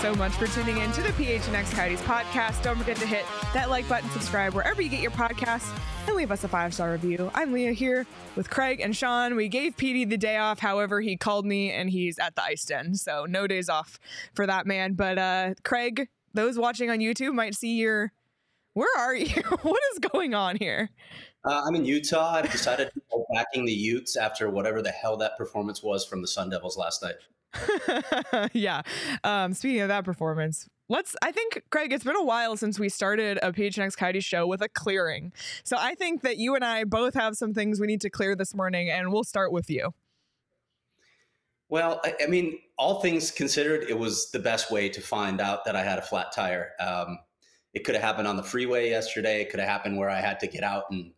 So much for tuning in to the PHNX Coyotes podcast. Don't forget to hit that like button, subscribe wherever you get your podcasts, and leave us a five star review. I'm Leah here with Craig and Sean. We gave Petey the day off. However, he called me and he's at the ice den, so no days off for that man. But uh, Craig, those watching on YouTube might see your. Where are you? what is going on here? Uh, I'm in Utah. I've decided to go backing the Utes after whatever the hell that performance was from the Sun Devils last night. yeah. Um, speaking of that performance, let's. I think Craig, it's been a while since we started a PHNX Coyote show with a clearing. So I think that you and I both have some things we need to clear this morning, and we'll start with you. Well, I, I mean, all things considered, it was the best way to find out that I had a flat tire. Um, it could have happened on the freeway yesterday. It could have happened where I had to get out and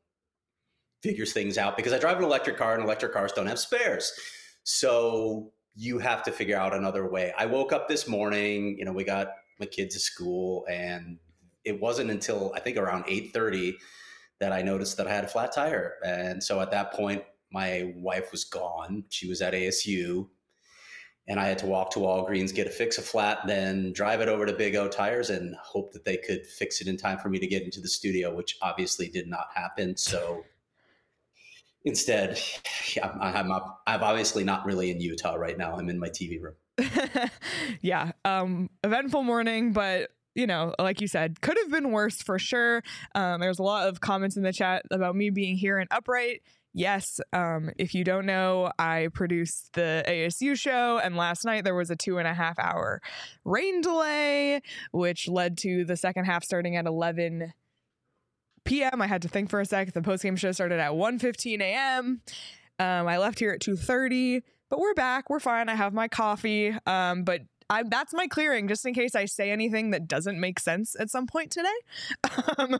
figures things out because I drive an electric car and electric cars don't have spares. So you have to figure out another way. I woke up this morning, you know, we got my kids to school and it wasn't until I think around 8:30 that I noticed that I had a flat tire. And so at that point my wife was gone. She was at ASU and I had to walk to Walgreens, get a fix a flat, then drive it over to Big O Tires and hope that they could fix it in time for me to get into the studio, which obviously did not happen. So instead, I'm, I'm, I'm obviously not really in Utah right now. I'm in my TV room. yeah, um, eventful morning, but you know, like you said, could have been worse for sure. Um, there's a lot of comments in the chat about me being here and upright. Yes, um, if you don't know, I produced the ASU show, and last night there was a two and a half hour rain delay, which led to the second half starting at 11 p.m. I had to think for a sec. The postgame show started at 1:15 a.m. Um, I left here at 2:30, but we're back. We're fine. I have my coffee. Um, but I, that's my clearing, just in case I say anything that doesn't make sense at some point today. Um,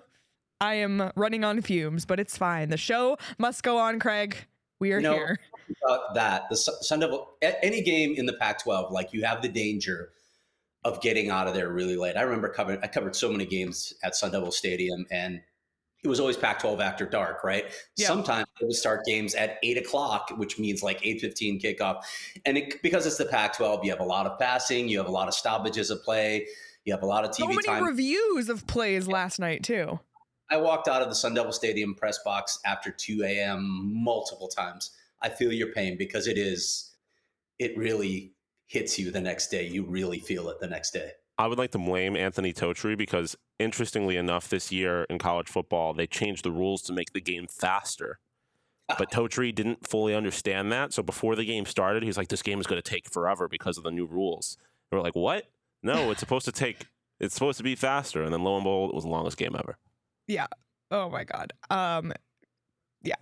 I am running on fumes, but it's fine. The show must go on, Craig. We are know, here. About that, the Sun Devil, any game in the Pac-12, like you have the danger of getting out of there really late. I remember covering, I covered so many games at Sun Devil Stadium, and it was always Pac-12 after dark, right? Yeah. Sometimes they would start games at eight o'clock, which means like eight fifteen kickoff, and it, because it's the Pac-12, you have a lot of passing, you have a lot of stoppages of play, you have a lot of TV so many time. reviews of plays last night too. I walked out of the Sun Devil Stadium press box after 2 a.m. multiple times. I feel your pain because it is, it really hits you the next day. You really feel it the next day. I would like to blame Anthony Totri because, interestingly enough, this year in college football, they changed the rules to make the game faster. But Totri didn't fully understand that. So before the game started, he's like, this game is going to take forever because of the new rules. And we're like, what? No, it's supposed to take, it's supposed to be faster. And then lo and behold, it was the longest game ever. Yeah. Oh my god. Um yeah.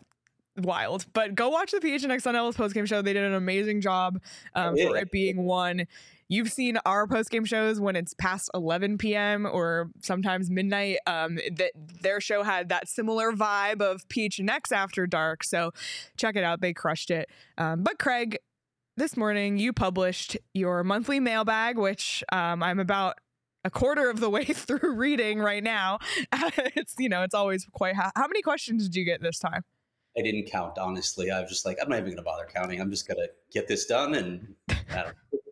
Wild. But go watch the PHNX Sun Devils postgame show. They did an amazing job um, yeah. for it being one. You've seen our post game shows when it's past 11 p.m. or sometimes midnight. Um, that their show had that similar vibe of peach PHNX after dark. So check it out. They crushed it. Um, but Craig, this morning you published your monthly mailbag, which um, I'm about a quarter of the way through reading right now. it's you know it's always quite. Ha- How many questions did you get this time? I didn't count honestly. I was just like, I'm not even going to bother counting. I'm just going to get this done and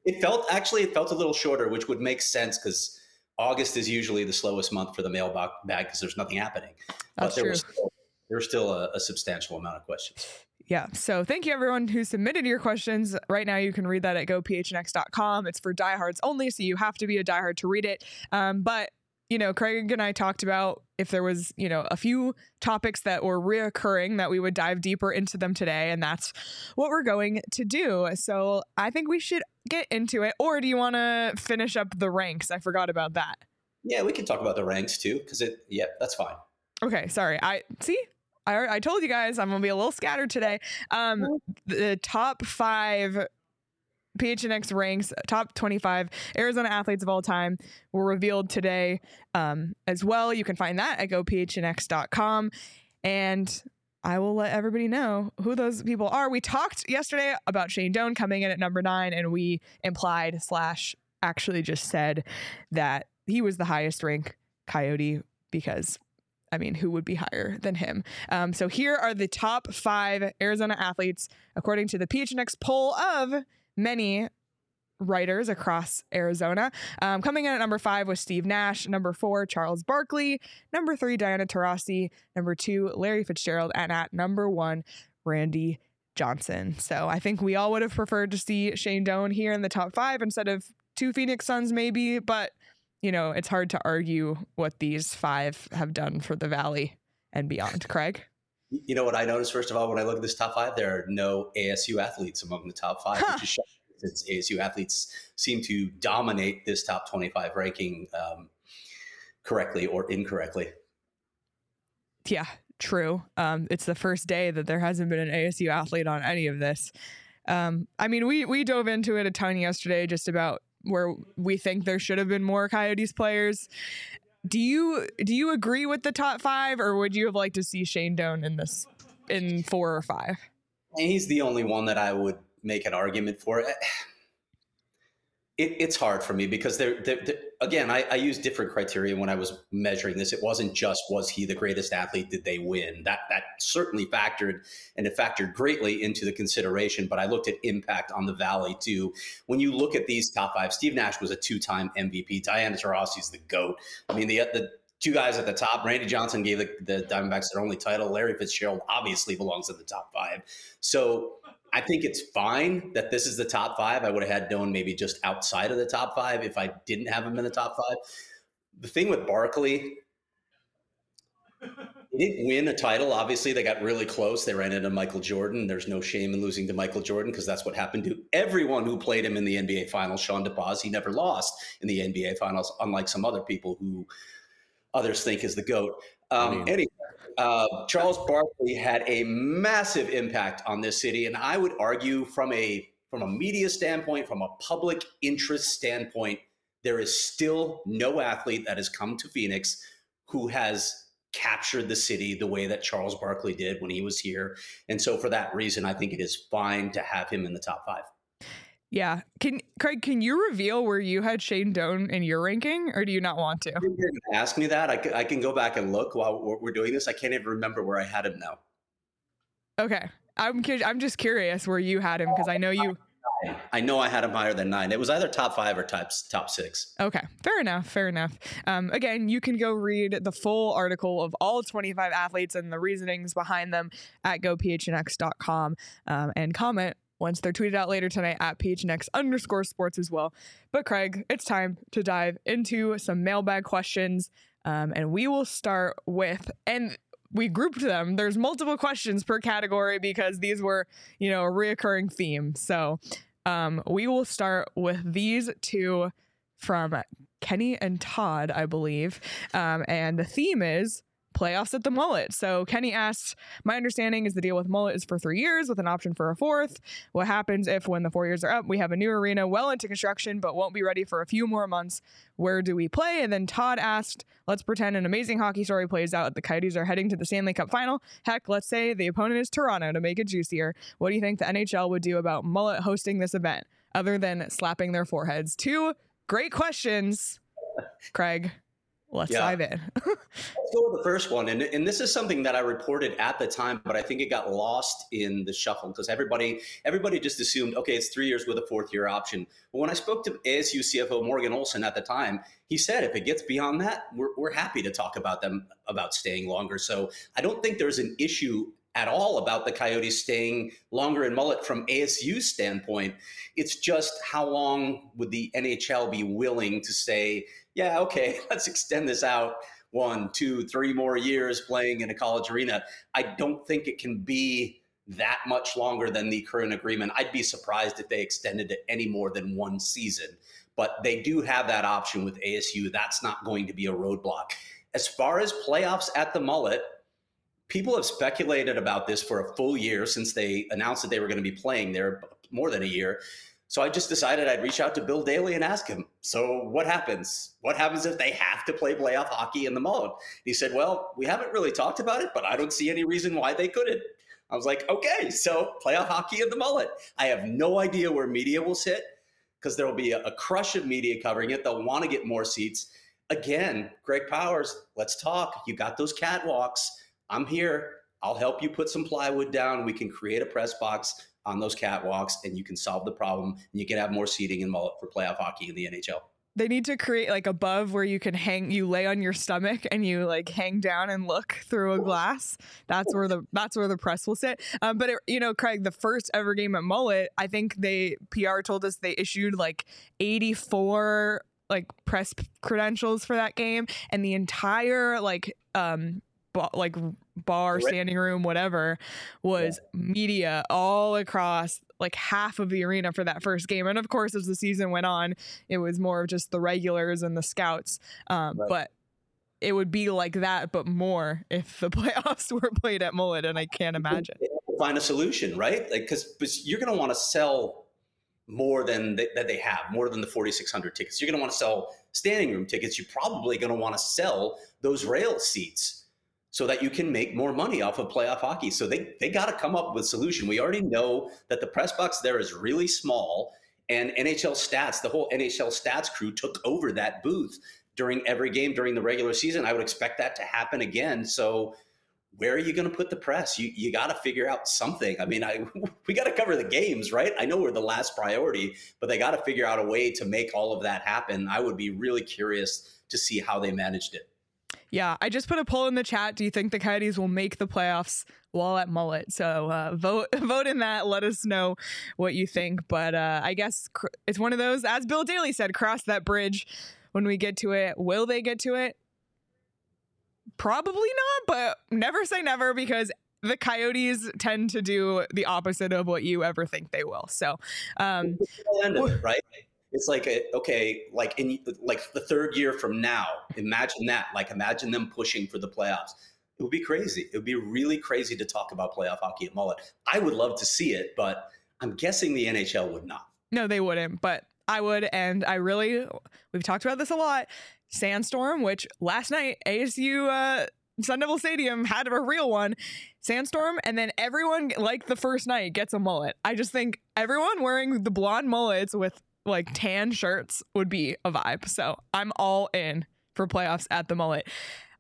it felt actually it felt a little shorter, which would make sense because August is usually the slowest month for the mailbag because there's nothing happening. That's but there true. was still, there was still a, a substantial amount of questions. Yeah. So thank you everyone who submitted your questions. Right now you can read that at gophnx.com. It's for diehards only, so you have to be a diehard to read it. Um, but you know, Craig and I talked about if there was, you know, a few topics that were reoccurring that we would dive deeper into them today, and that's what we're going to do. So I think we should get into it. Or do you want to finish up the ranks? I forgot about that. Yeah, we can talk about the ranks too because it. Yeah, that's fine. Okay, sorry. I see. I, I told you guys I'm gonna be a little scattered today. Um, the top five PHNX ranks, top 25 Arizona athletes of all time, were revealed today um, as well. You can find that at gophnx.com, and I will let everybody know who those people are. We talked yesterday about Shane Doan coming in at number nine, and we implied slash actually just said that he was the highest rank Coyote because I mean, who would be higher than him? Um, so here are the top five Arizona athletes according to the PHNX poll of many writers across Arizona. Um, coming in at number five was Steve Nash. Number four, Charles Barkley. Number three, Diana Taurasi. Number two, Larry Fitzgerald. And at number one, Randy Johnson. So I think we all would have preferred to see Shane Doan here in the top five instead of two Phoenix Suns, maybe. But you know, it's hard to argue what these five have done for the Valley and beyond. Craig? You know what I noticed, first of all, when I look at this top five, there are no ASU athletes among the top five, Huh. which is shocking since ASU athletes seem to dominate this top 25 ranking um, correctly or incorrectly. Yeah, true. Um, it's the first day that there hasn't been an ASU athlete on any of this. Um, I mean, we we dove into it a ton yesterday, just about where we think there should have been more Coyotes players. Do you do you agree with the top five, or would you have liked to see Shane Doan in this in four or five? He's the only one that I would make an argument for. It, it's hard for me because there, again, I, I use different criteria when I was measuring this. It wasn't just was he the greatest athlete? Did they win? That that certainly factored, and it factored greatly into the consideration. But I looked at impact on the valley too. When you look at these top five, Steve Nash was a two-time MVP. Diana Taurasi is the goat. I mean, the the two guys at the top. Randy Johnson gave the, the Diamondbacks their only title. Larry Fitzgerald obviously belongs in the top five. So I think it's fine that this is the top five. I would have had Doan maybe just outside of the top five if I didn't have him in the top five. The thing with Barkley, he didn't win a title. Obviously, they got really close. They ran into Michael Jordan. There's no shame in losing to Michael Jordan because that's what happened to everyone who played him in the NBA Finals. Sean DePaz, he never lost in the NBA Finals, unlike some other people who others think is the GOAT. Um, I mean- anyway, uh, Charles Barkley had a massive impact on this city, and I would argue from a from a media standpoint, from a public interest standpoint, there is still no athlete that has come to Phoenix who has captured the city the way that Charles Barkley did when he was here. And so, for that reason, I think it is fine to have him in the top five. Yeah. Can Craig, can you reveal where you had Shane Doan in your ranking, or do you not want to? You didn't ask me that. I can, I can go back and look while we're doing this. I can't even remember where I had him now. Okay. I'm cu- I'm just curious where you had him because I know you. I know I had him higher than nine. It was either top five or top top six. Okay, fair enough. Fair enough. Um, again, you can go read the full article of all 25 athletes and the reasonings behind them at gophnx.com um, and comment once they're tweeted out later tonight at phnx underscore sports as well. But Craig, it's time to dive into some mailbag questions, um, and we will start with and. We grouped them. There's multiple questions per category because these were, you know, a reoccurring theme. So um, we will start with these two from Kenny and Todd, I believe. Um, and the theme is playoffs at the Mullett. So Kenny asked, My understanding is the deal with Mullett is for three years with an option for a fourth. What happens if, when the four years are up, we have a new arena well into construction but won't be ready for a few more months? Where do we play? And then Todd asked, Let's pretend an amazing hockey story plays out. The Coyotes are heading to the Stanley Cup final. Heck, let's say the opponent is Toronto to make it juicier. What do you think the NHL would do about Mullett hosting this event other than slapping their foreheads? Two great questions. Craig, let's yeah. dive in. let's go with the first one. And, and this is something that I reported at the time, but I think it got lost in the shuffle because everybody everybody just assumed, okay, it's three years with a fourth year option. But when I spoke to ASU CFO Morgan Olsen at the time, he said if it gets beyond that, we're, we're happy to talk about them about staying longer. So I don't think there's an issue at all about the Coyotes staying longer in Mullett from ASU's standpoint. It's just how long would the NHL be willing to say, yeah, okay, let's extend this out one, two, three more years playing in a college arena. I don't think it can be that much longer than the current agreement. I'd be surprised if they extended it any more than one season. But they do have that option with ASU. That's not going to be a roadblock. As far as playoffs at the Mullett, people have speculated about this for a full year since they announced that they were going to be playing there more than a year. So I just decided I'd reach out to Bill Daly and ask him, so what happens? What happens if they have to play playoff hockey in the Mullett? He said, well, we haven't really talked about it, but I don't see any reason why they couldn't. I was like, okay, so playoff hockey in the Mullett. I have no idea where media will sit because there will be a, a crush of media covering it. They'll want to get more seats. Again, Greg Powers, let's talk. You got those catwalks. I'm here. I'll help you put some plywood down. We can create a press box on those catwalks and you can solve the problem and you can have more seating in Mullett for playoff hockey in the NHL. They need to create like above where you can hang you lay on your stomach and you like hang down and look through a glass. That's where the that's where the press will sit. Um, but it, you know, Craig, the first ever game at Mullett, I think they PR told us they issued like 84 like press credentials for that game and the entire like um like bar, standing room, whatever, was yeah. media all across like half of the arena for that first game. And of course, as the season went on, it was more of just the regulars and the scouts. Um, right. But it would be like that, but more if the playoffs were played at Mullett, and I can't imagine. Find a solution, right? Like, because you're going to want to sell more than they, that they have, more than the 4,600 tickets. You're going to want to sell standing room tickets. You're probably going to want to sell those rail seats so that you can make more money off of playoff hockey. So they, they got to come up with a solution. We already know that the press box there is really small, and NHL stats, the whole NHL stats crew took over that booth during every game during the regular season. I would expect that to happen again. So where are you going to put the press? You you got to figure out something. I mean, I we got to cover the games, right? I know we're the last priority, but they got to figure out a way to make all of that happen. I would be really curious to see how they managed it. Yeah, I just put a poll in the chat. Do you think the Coyotes will make the playoffs while at Mullett? So uh, vote vote in that. Let us know what you think. But uh, I guess cr- it's one of those, as Bill Daly said, cross that bridge when we get to it. Will they get to it? Probably not, but never say never because the Coyotes tend to do the opposite of what you ever think they will. So, um, right? It's like a, okay like in like the third year from now imagine that like imagine them pushing for the playoffs it would be crazy it would be really crazy to talk about playoff hockey at Mullett. i would love to see it but i'm guessing the nhl would not no they wouldn't but i would and i really we've talked about this a lot sandstorm which last night asu uh Sun Devil Stadium had a real one, sandstorm, and then everyone, like the first night, gets a mullet. I just think everyone wearing the blonde mullets with like tan shirts would be a vibe. So I'm all in for playoffs at the Mullett.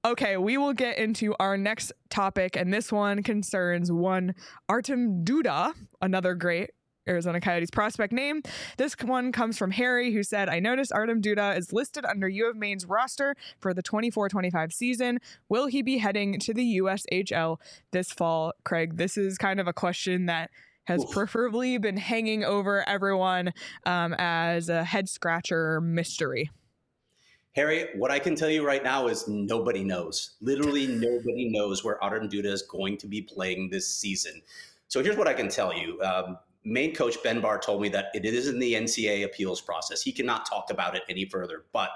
Okay, we will get into our next topic, and this one concerns one Artem Duda, another great Arizona Coyotes prospect name. This one comes from Harry, who said, I noticed Artem Duda is listed under U of Maine's roster for the 24 25 season. Will he be heading to the USHL this fall? Craig, this is kind of a question that has Oof. preferably been hanging over everyone um, as a head scratcher mystery. Harry, what I can tell you right now is nobody knows. Literally, nobody knows where Artem Duda is going to be playing this season. So here's what I can tell you. Um, Maine coach Ben Barr told me that it is in the NCAA appeals process. He cannot talk about it any further. But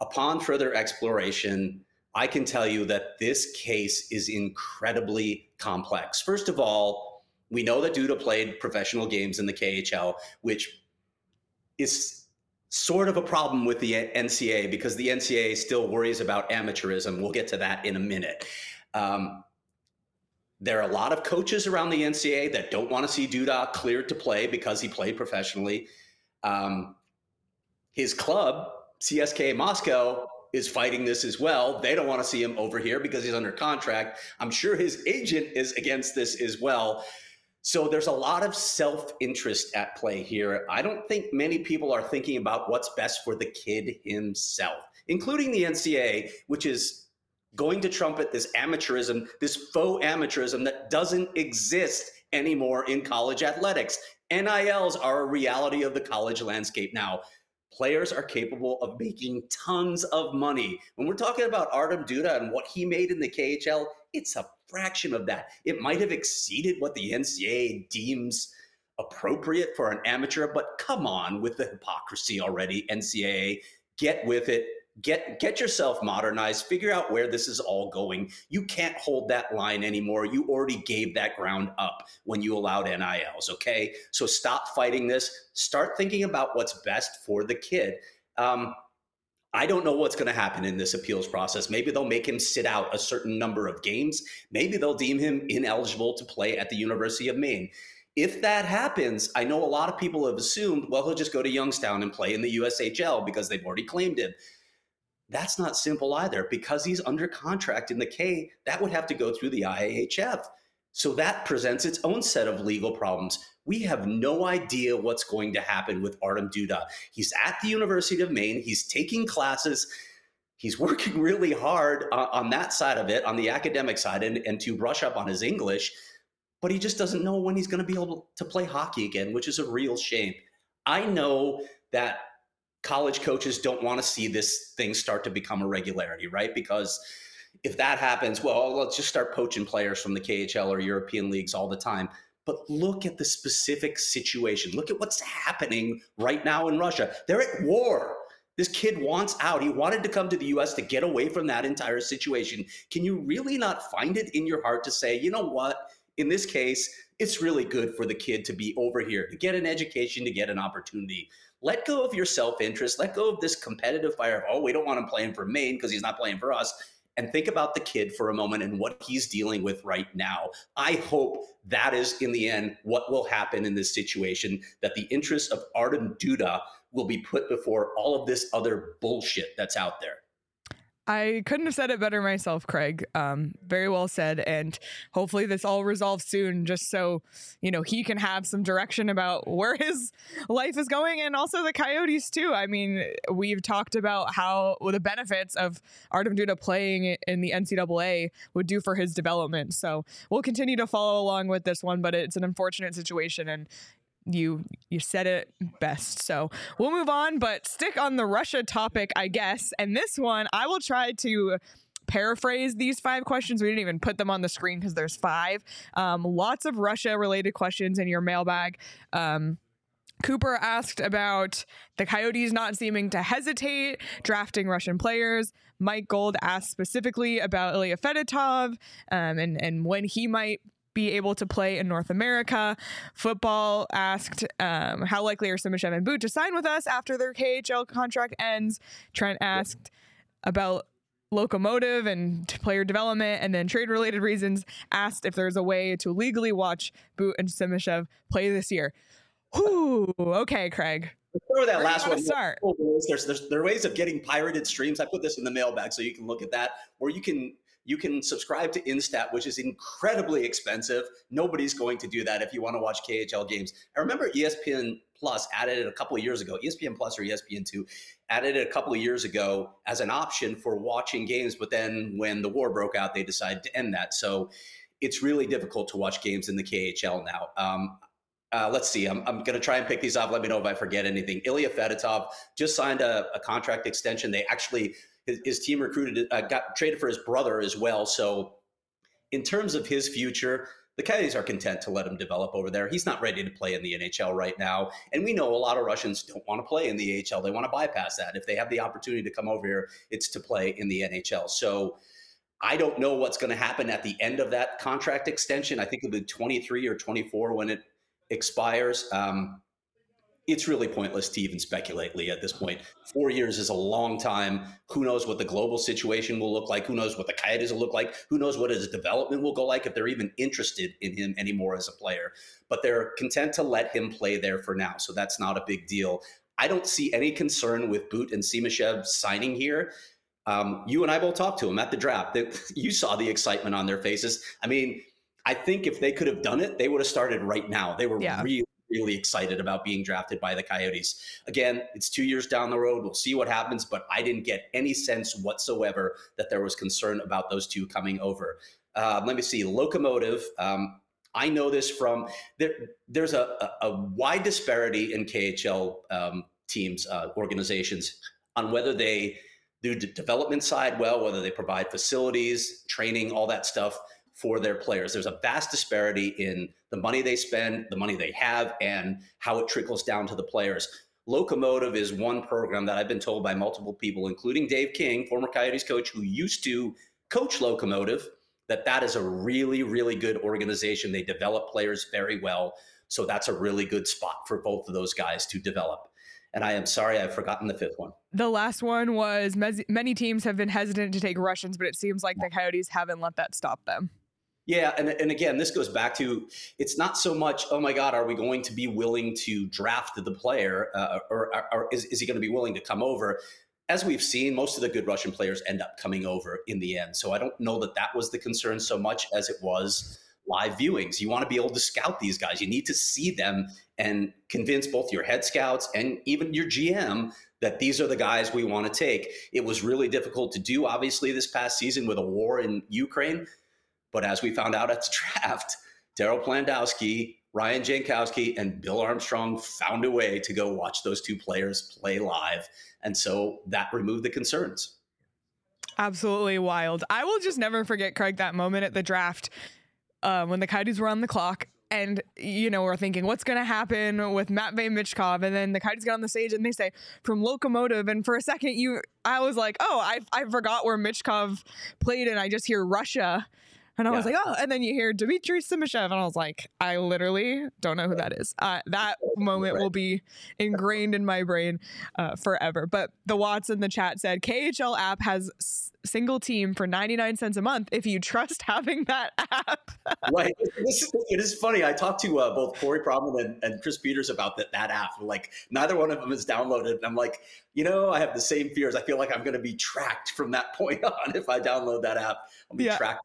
upon further exploration, I can tell you that this case is incredibly complex. First of all, we know that Duda played professional games in the KHL, which is sort of a problem with the NCAA because the NCAA still worries about amateurism. We'll get to that in a minute. Um, there are a lot of coaches around the NCAA that don't want to see Duda cleared to play because he played professionally. Um, his club, CSKA Moscow, is fighting this as well. They don't want to see him over here because he's under contract. I'm sure his agent is against this as well. So there's a lot of self interest at play here. I don't think many people are thinking about what's best for the kid himself, including the NCAA, which is going to trumpet this amateurism, this faux amateurism that doesn't exist anymore in college athletics. NILs are a reality of the college landscape now. Players are capable of making tons of money. When we're talking about Artem Duda and what he made in the KHL, it's a fraction of that. It might have exceeded what the NCAA deems appropriate for an amateur, but come on with the hypocrisy already, NCAA. Get with it. Get get yourself modernized. Figure out where this is all going. You can't hold that line anymore. You already gave that ground up when you allowed NILs. Okay, so stop fighting this. Start thinking about what's best for the kid. Um, I don't know what's going to happen in this appeals process. Maybe they'll make him sit out a certain number of games. Maybe they'll deem him ineligible to play at the University of Maine. If that happens, I know a lot of people have assumed, well, he'll just go to Youngstown and play in the USHL because they've already claimed him. That's not simple either because he's under contract in the K. That would have to go through the IIHF. So that presents its own set of legal problems. We have no idea what's going to happen with Artem Duda. He's at the University of Maine, he's taking classes. He's working really hard on, on that side of it, on the academic side, and, and to brush up on his English, but he just doesn't know when he's going to be able to play hockey again, which is a real shame. I know that college coaches don't want to see this thing start to become a regularity, right? Because if that happens, well, let's just start poaching players from the KHL or European leagues all the time. But look at the specific situation. Look at what's happening right now in Russia. They're at war. This kid wants out. He wanted to come to the US to get away from that entire situation. Can you really not find it in your heart to say, you know what? In this case, it's really good for the kid to be over here, to get an education, to get an opportunity. Let go of your self interest. Let go of this competitive fire of, oh, we don't want him playing for Maine because he's not playing for us and think about the kid for a moment and what he's dealing with right now. I hope that is, in the end, what will happen in this situation that the interests of Artem Duda will be put before all of this other bullshit that's out there. I couldn't have said it better myself, Craig. Um, very well said. And hopefully this all resolves soon, just so, you know, he can have some direction about where his life is going and also the Coyotes, too. I mean, we've talked about how well, the benefits of Artem Duda playing in the NCAA would do for his development. So we'll continue to follow along with this one, but it's an unfortunate situation. And you you said it best. So we'll move on, but stick on the Russia topic, I guess. And this one, I will try to paraphrase these five questions. We didn't even put them on the screen because there's five. Um, lots of Russia related questions in your mailbag. Um, Cooper asked about the Coyotes not seeming to hesitate drafting Russian players. Mike Gold asked specifically about Ilya Fedotov um, and, and when he might be able to play in North America. Football asked, um, how likely are Simashev and Boot to sign with us after their KHL contract ends? Trent asked about locomotive and player development and then trade related reasons asked if there's a way to legally watch Boot and Simashev play this year. Whew, okay, Craig. Throw that last one. Start. There's, there's, there are ways of getting pirated streams. I put this in the mailbag so you can look at that, or you can you can subscribe to Instat, which is incredibly expensive. Nobody's going to do that if you want to watch KHL games. I remember ESPN Plus added it a couple of years ago. ESPN Plus or ESPN Two added it a couple of years ago as an option for watching games, but then when the war broke out, they decided to end that. So it's really difficult to watch games in the KHL now. Um, uh, let's see. I'm, I'm going to try and pick these off. Let me know if I forget anything. Ilya Fedotov just signed a, a contract extension. They actually his, his team recruited, uh, got traded for his brother as well. So, in terms of his future, the Coyotes are content to let him develop over there. He's not ready to play in the NHL right now. And we know a lot of Russians don't want to play in the AHL. They want to bypass that. If they have the opportunity to come over here, it's to play in the NHL. So I don't know what's going to happen at the end of that contract extension. I think it'll be 23 or 24 when it expires. Um, it's really pointless to even speculate, Lee, at this point. Four years is a long time. Who knows what the global situation will look like? Who knows what the Coyotes will look like? Who knows what his development will go like if they're even interested in him anymore as a player? But they're content to let him play there for now. So that's not a big deal. I don't see any concern with Boot and Simashev signing here. Um, you and I both talked to him at the draft. you saw the excitement on their faces. I mean, I think if they could have done it, they would have started right now. They were yeah. really, really excited about being drafted by the Coyotes. Again, it's two years down the road. We'll see what happens, but I didn't get any sense whatsoever that there was concern about those two coming over. Uh, let me see. Locomotive. Um, I know this from there. There's a, a, wide disparity in KHL um, teams, uh, organizations, on whether they do the development side well, whether they provide facilities, training, all that stuff for their players. There's a vast disparity in the money they spend, the money they have, and how it trickles down to the players. Locomotive is one program that I've been told by multiple people, including Dave King, former Coyotes coach who used to coach Locomotive, that that is a really, really good organization. They develop players very well. So that's a really good spot for both of those guys to develop. And I am sorry, I've forgotten the fifth one. The last one was many teams have been hesitant to take Russians, but it seems like the Coyotes haven't let that stop them. Yeah, and, and again, this goes back to it's not so much, oh my God, are we going to be willing to draft the player, uh, or, or, or is, is he going to be willing to come over? As we've seen, most of the good Russian players end up coming over in the end. So I don't know that that was the concern so much as it was live viewings. You want to be able to scout these guys. You need to see them and convince both your head scouts and even your GM that these are the guys we want to take. It was really difficult to do, obviously, this past season with a war in Ukraine. But as we found out at the draft, Darryl Plandowski, Ryan Jankowski, and Bill Armstrong found a way to go watch those two players play live. And so that removed the concerns. Absolutely wild. I will just never forget, Craig, that moment at the draft uh, when the Coyotes were on the clock and you know we're thinking what's going to happen with Matvey Michkov and then the Coyotes get on the stage and they say from Locomotive and for a second you I was like oh I I forgot where Michkov played and I just hear Russia and I yeah. was like, oh, and then you hear Dmitry Simashev, and I was like, I literally don't know who that is. Uh, that moment will be ingrained in my brain uh, forever. But the Watts in the chat said KHL app has s- single team for 99 cents a month if you trust having that app. right. it is funny. I talked to uh, both Corey Pronman and, and, Chris Peters about that, that app. Like, neither one of them is downloaded. And I'm like, you know, I have the same fears. I feel like I'm going to be tracked from that point on if I download that app. I'll be yeah. tracked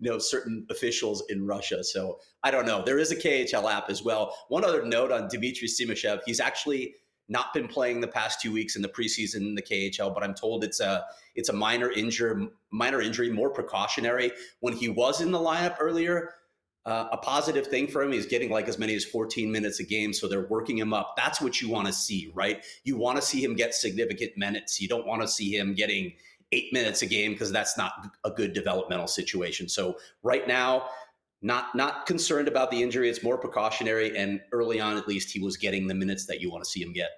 you know certain officials in Russia. So I don't know. There is a KHL app as well. One other note on Dmitry Simashev: he's actually not been playing the past two weeks in the preseason in the KHL, but I'm told it's a it's a minor injury, minor injury, more precautionary. When he was in the lineup earlier, uh, a positive thing for him. He's getting like as many as 14 minutes a game, so they're working him up. That's what you want to see, right? You want to see him get significant minutes. You don't want to see him getting eight minutes a game because that's not a good developmental situation. So right now, not not concerned about the injury. It's more precautionary, and early on, at least, he was getting the minutes that you want to see him get.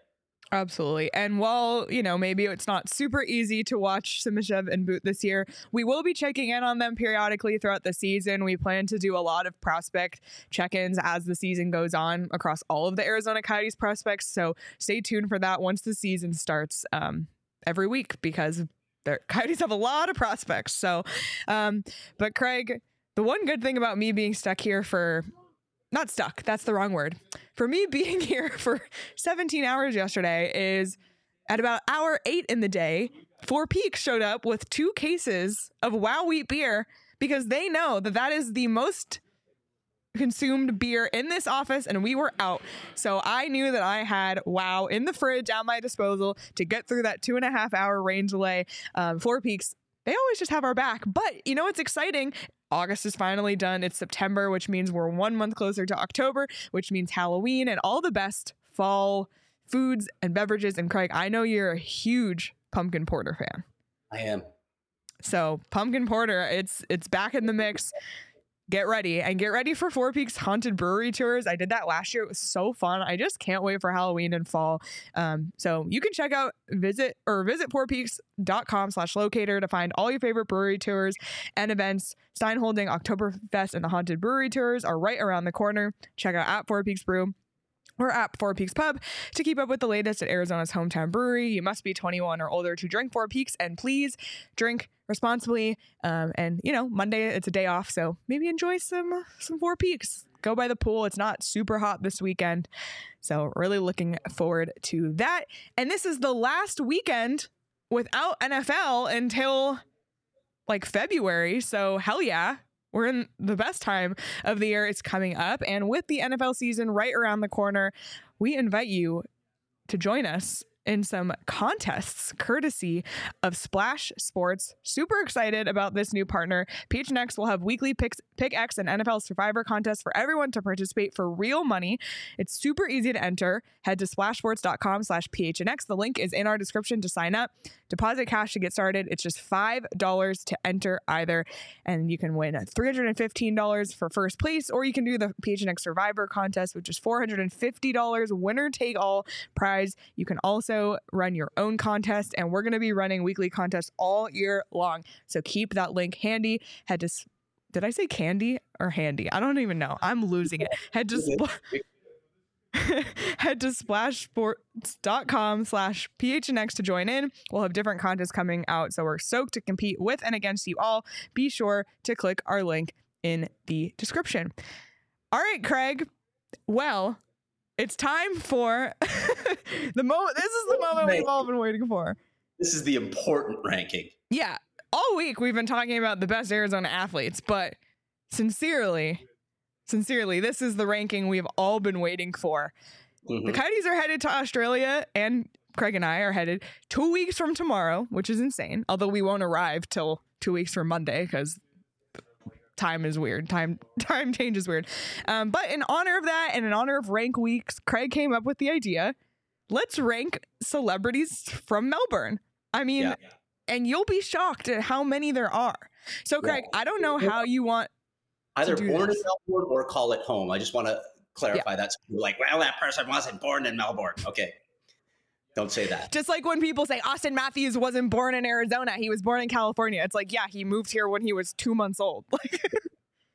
Absolutely. And while, you know, maybe it's not super easy to watch Simashev and Boot this year, we will be checking in on them periodically throughout the season. We plan to do a lot of prospect check ins as the season goes on across all of the Arizona Coyotes prospects. So stay tuned for that once the season starts um, every week because the Coyotes have a lot of prospects. So, um, but Craig, the one good thing about me being stuck here for not stuck, that's the wrong word. For me being here for 17 hours yesterday is at about hour eight in the day, Four Peaks showed up with two cases of Wow Wheat beer because they know that that is the most consumed beer in this office and we were out. So I knew that I had wow in the fridge at my disposal to get through that two and a half hour rain delay. Um, Four Peaks, they always just have our back. But you know what's exciting? August is finally done. It's September, which means we're one month closer to October, which means Halloween and all the best fall foods and beverages. And Craig, I know you're a huge pumpkin porter fan. I am. So pumpkin porter, it's it's back in the mix get ready and get ready for Four Peaks Haunted Brewery tours. I did that last year. It was so fun. I just can't wait for Halloween and fall. Um, so you can check out visit or visit fourpeaks.com slash locator to find all your favorite brewery tours and events. Stein Holding Oktoberfest and the Haunted Brewery tours are right around the corner. Check out at Four Peaks Brew or at Four Peaks Pub to keep up with the latest at Arizona's hometown brewery. You must be 21 or older to drink Four Peaks, and please drink responsibly. Um, and you know, Monday it's a day off, so maybe enjoy some some Four Peaks. Go by the pool. It's not super hot this weekend, so really looking forward to that. And this is the last weekend without NFL until like February. So hell yeah. We're in the best time of the year. It's coming up. And with the NFL season right around the corner, we invite you to join us in some contests courtesy of Splash Sports. Super excited about this new partner. PHNX will have weekly picks, Pick X and NFL Survivor contests for everyone to participate for real money. It's super easy to enter. Head to splashsports.com slash PHNX. The link is in our description to sign up. Deposit cash to get started. It's just $5 to enter either. And you can win $315 for first place, or you can do the PHNX Survivor contest, which is $450 winner take all prize. You can also run your own contest, and we're going to be running weekly contests all year long. So keep that link handy. Head to did I say candy or handy? I don't even know. I'm losing it. Head to spl- head to splashsports.com slash phnx to join in we'll have different contests coming out so we're stoked to compete with and against you all be sure to click our link in the description all right craig well it's time for the moment this is the moment we've all been waiting for this is the important ranking yeah all week we've been talking about the best arizona athletes but sincerely sincerely, this is the ranking we've all been waiting for. Mm-hmm. The Coyotes are headed to Australia, and Craig and I are headed two weeks from tomorrow, which is insane. Although we won't arrive till two weeks from Monday because time is weird. Time time change is weird. Um, but in honor of that, and in honor of rank weeks, Craig came up with the idea: let's rank celebrities from Melbourne. I mean, yeah. and you'll be shocked at how many there are. So, Craig, yeah. I don't know how you want either born this. in Melbourne or call it home. I just want to clarify yeah. that. like, well, that person wasn't born in Melbourne. Okay. Don't say that. Just like when people say Auston Matthews wasn't born in Arizona, he was born in California. It's like, yeah, he moved here when he was two months old.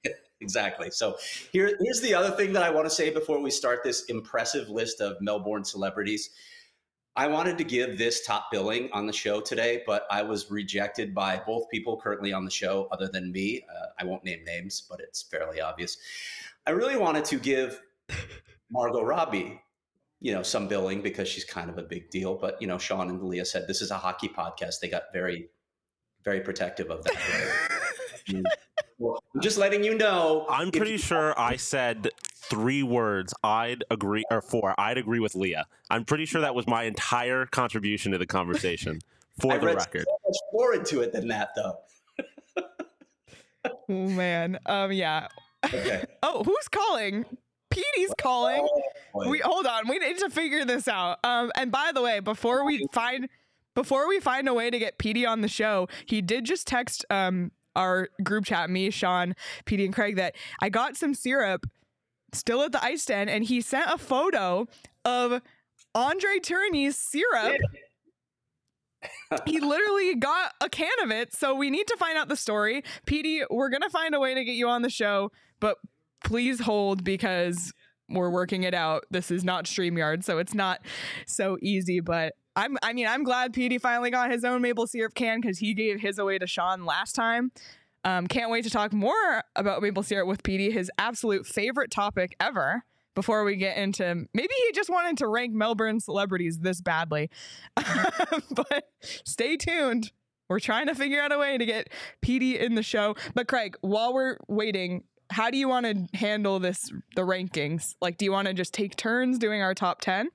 exactly. So here, here's the other thing that I want to say before we start this impressive list of Melbourne celebrities. I wanted to give this top billing on the show today, but I was rejected by both people currently on the show, other than me. Uh, I won't name names, but it's fairly obvious. I really wanted to give Margot Robbie, you know, some billing because she's kind of a big deal. But you know, Sean and Leah said this is a hockey podcast. They got very, very protective of that. well, I'm just letting you know. I'm pretty sure I said three words, I'd agree, or four, I'd agree with Leah. I'm pretty sure that was my entire contribution to the conversation. For I the record, so much more into it than that, though. oh man, um, yeah. Okay. oh, who's calling? Petey's calling. Oh, we hold on. We need to figure this out. Um, and by the way, before we find before we find a way to get Petey on the show, he did just text um our group chat, me, Sean, Petey, and Craig, that I got some syrup still at the ice den, and he sent a photo of Andre Tourigny's syrup. he literally got a can of it, so we need to find out the story. Petey, we're gonna find a way to get you on the show, but please hold because we're working it out. This is not StreamYard, so it's not so easy, but I'm I mean, I'm glad Petey finally got his own maple syrup can because he gave his away to Sean last time. Um, can't wait to talk more about maple syrup with Petey, his absolute favorite topic ever. Before we get into maybe he just wanted to rank Melbourne celebrities this badly. but stay tuned. We're trying to figure out a way to get Petey in the show. But Craig, while we're waiting, how do you want to handle this the rankings? Like do you want to just take turns doing our top 10?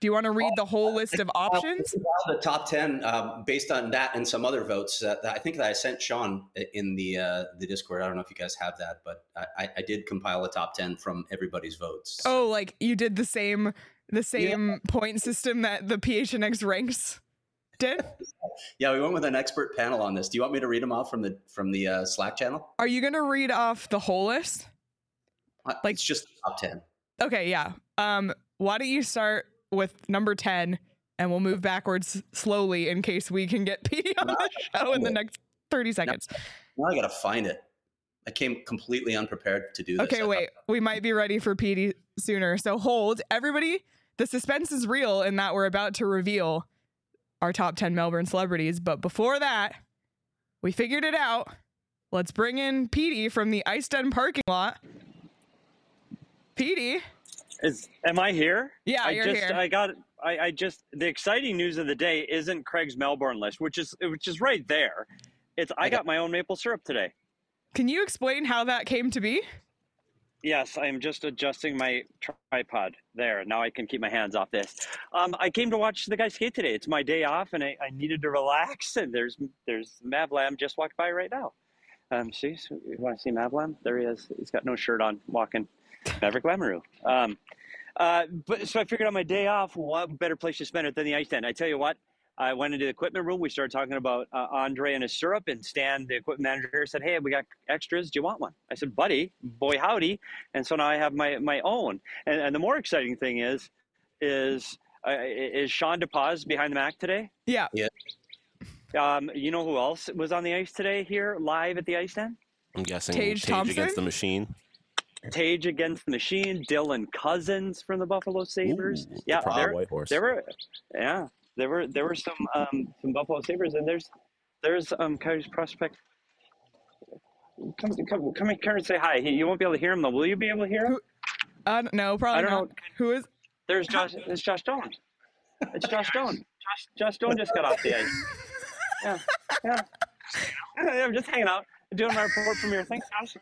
Do you want to read the whole list of options? The top ten, um, based on that and some other votes. Uh, I think that I sent Sean in the uh, the Discord. I don't know if you guys have that, but I, I did compile a top ten from everybody's votes. Oh, like you did the same the same yeah. point system that the PHNX ranks did. Yeah, we went with an expert panel on this. Do you want me to read them off from the from the uh, Slack channel? Are you going to read off the whole list? Uh, like it's just top ten. Okay, yeah. Um, why don't you start with number 10 and we'll move backwards slowly in case we can get Petey on the show in the next 30 seconds. Now, now I got to find it. I came completely unprepared to do this. Okay, wait. We might be ready for Petey sooner. So hold. Everybody, the suspense is real in that we're about to reveal our top 10 Melbourne celebrities. But before that, we figured it out. Let's bring in Petey from the Ice Den parking lot. Petey. Is am I here? Yeah, I you're just here. I got I, I just the exciting news of the day isn't Craig's Melbourne list, which is which is right there. It's I got my own maple syrup today. Can you explain how that came to be? Yes, I am just adjusting my tripod there. Now I can keep my hands off this. Um, I came to watch the guys skate today. It's my day off, and I, I needed to relax. And there's there's Mavlam just walked by right now. Um, see, so you want to see Mavlam? There he is. He's got no shirt on, walking. Maverick Lamoureux. Um, uh, but so I figured on my day off, what better place to spend it than the ice den? I tell you what, I went into the equipment room. We started talking about uh, Andre and his syrup, and Stan, the equipment manager, here, said, "Hey, we got extras. Do you want one?" I said, "Buddy, boy howdy!" And so now I have my my own. And, and the more exciting thing is, is uh, is Sean DePaz behind the Mac today? Yeah. Yeah. Um, you know who else was on the ice today here live at the ice den? I'm guessing Tage Tage, Thompson? against the machine. Tage against the machine, Dylan Cozens from the Buffalo Sabres. Ooh, the yeah, proud there, Whitehorse. there were, yeah, there were there were some um, some Buffalo Sabres, and there's there's um Coyotes prospect. Come come come here and say hi. He, you won't be able to hear him though. Will you be able to hear him? Uh, no, probably I don't not. know. Who is? There's Josh. It's Josh Doan. It's Josh Doan. Josh Josh Doan just got off the ice. Yeah, yeah. Yeah, I'm just hanging out, doing my report your thing. Josh.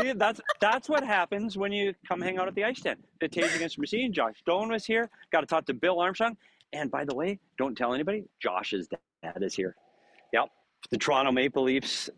See, that's that's what happens when you come hang out at the ice den. The Tage against Machine. Josh Doan was here. Got to talk to Bill Armstrong. And by the way, don't tell anybody. Josh's dad is here. Yep, the Toronto Maple Leafs.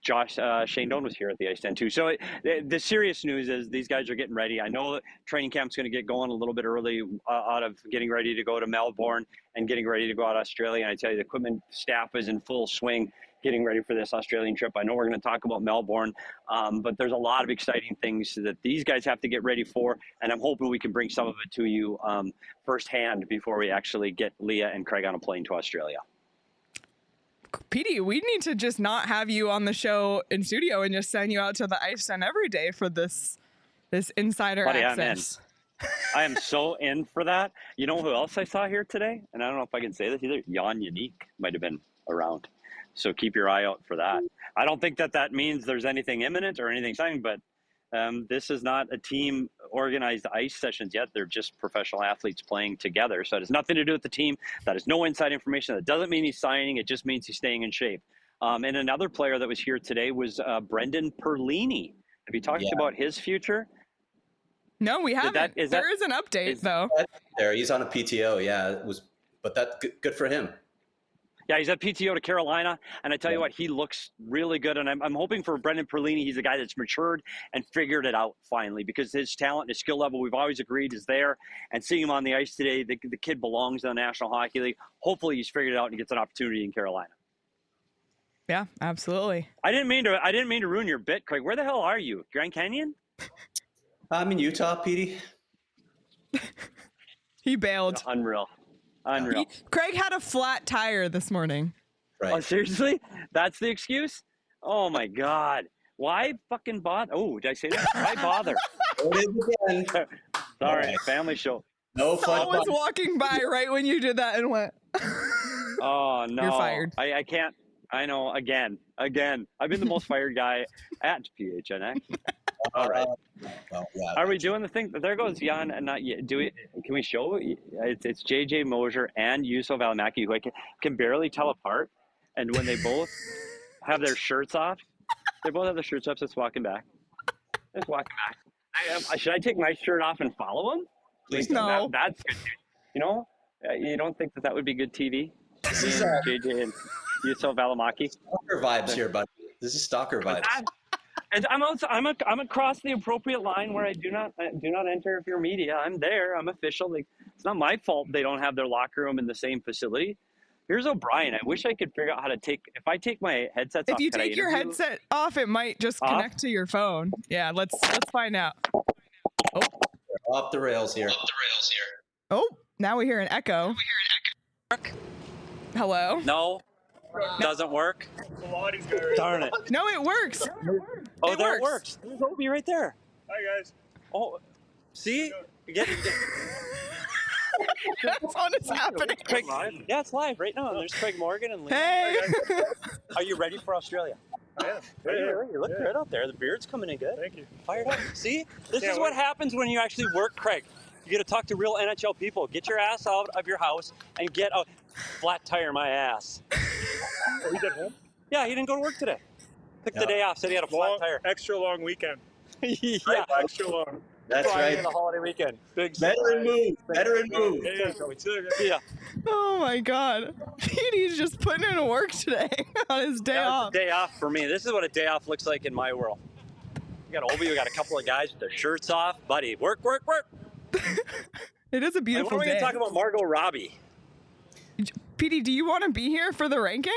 Josh uh, Shane Doan was here at the ice den too. So it, the, the serious news is these guys are getting ready. I know that training camp's going to get going a little bit early uh, out of getting ready to go to Melbourne and getting ready to go out to Australia. And I tell you, the equipment staff is in full swing getting ready for this Australian trip. I know we're going to talk about Melbourne, um, but there's a lot of exciting things that these guys have to get ready for, and I'm hoping we can bring some of it to you um, firsthand before we actually get Leah and Craig on a plane to Australia. PD, we need to just not have you on the show in studio and just send you out to the ice den every day for this this insider Buddy, access. I am so in for that. You know who else I saw here today? And I don't know if I can say this either. Jan Jenik might have been around. So keep your eye out for that. I don't think that that means there's anything imminent or anything exciting, but um, this is not a team organized ice sessions yet. They're just professional athletes playing together. So it has nothing to do with the team. That is no inside information. That doesn't mean he's signing. It just means he's staying in shape. Um, and another player that was here today was uh, Brendan Perlini. Have you talked Yeah. about his future? No, we haven't. that- is that- there is an update is- though. There, he's on a PTO. Yeah, it was, but that good, good for him. Yeah, he's at PTO to Carolina, and I tell you what, he looks really good. And I'm, I'm hoping for Brendan Perlini. He's a guy that's matured and figured it out finally because his talent and his skill level, we've always agreed, is there. And seeing him on the ice today, the, the kid belongs in the National Hockey League. Hopefully, he's figured it out and gets an opportunity in Carolina. Yeah, absolutely. I didn't mean to. I didn't mean to ruin your bit, Craig. Where the hell are you, Grand Canyon? I'm in Utah, Petey. He bailed. Unreal, unreal. Craig had a flat tire this morning. Right. Oh, seriously? That's the excuse? Oh my God! Why fucking bother? Oh, did I say that? Why bother? There it is. Sorry, family show. No I fun. was walking by right when you did that and went. Oh no! You're fired. I, I can't. I know. Again, again. I've been the most fired guy at PHNX. All right. Well, yeah. Are we doing the thing? There goes Jan. And not yet. Do we? Can we show? It's, it's JJ Moser and Juuso Valimaki, who I can, can barely tell apart. And when they both have their shirts off, they both have their shirts off. Just walking back. Just walking back. I, um, should I take my shirt off and follow them? Please No. That, that's good. You know, uh, you don't think that that would be good TV? This Me is and uh, JJ and Juuso Valimaki. stalker vibes here, buddy. This is stalker vibes. And I'm also, I'm a, I'm across the appropriate line where I do not I do not enter your media. I'm there. I'm official. Like it's not my fault they don't have their locker room in the same facility. Here's O'Brien. I wish I could figure out how to take if I take my headsets off. If off. you take your headset off, it might just Off? connect to your phone. Yeah, let's let's find out. Oh. Off the rails here. Oh, now we hear an echo. We hear an echo. Hello. No, doesn't work. Darn it! No, it works. Oh, It there it works. works. There's Obi right there. Hi guys. Oh, see, you get, you get That's what is happening. Craig. Yeah, it's live right now. And there's Craig Morgan and Lee. Hey. Are you ready for Australia? I am. Yeah, Yeah, you you look yeah. good out there. The beard's coming in good. Thank you. Fired up. See, this Can't is what wait. happens when you actually work, Craig. You get to talk to real NHL people. Get your ass out of your house and get a flat tire my ass. Oh, he did home? Yeah, he didn't go to work today. Took Yeah. the day off. Said he had a flat Long, tire. extra long weekend. yeah, Extra long. That's flying right. in the holiday weekend. Big Veteran move. Veteran move. Yeah, yeah, Joey. See you later. Yeah, Oh my god. Petey's just putting in work today on his day yeah, off. a day off for me. This is what a day off looks like in my world. We got Obi. We got a couple of guys with their shirts off. Buddy, work, work, work. It is a And beautiful when are we day. gonna talk about Margot Robbie? Petey, do you want to be here for the ranking?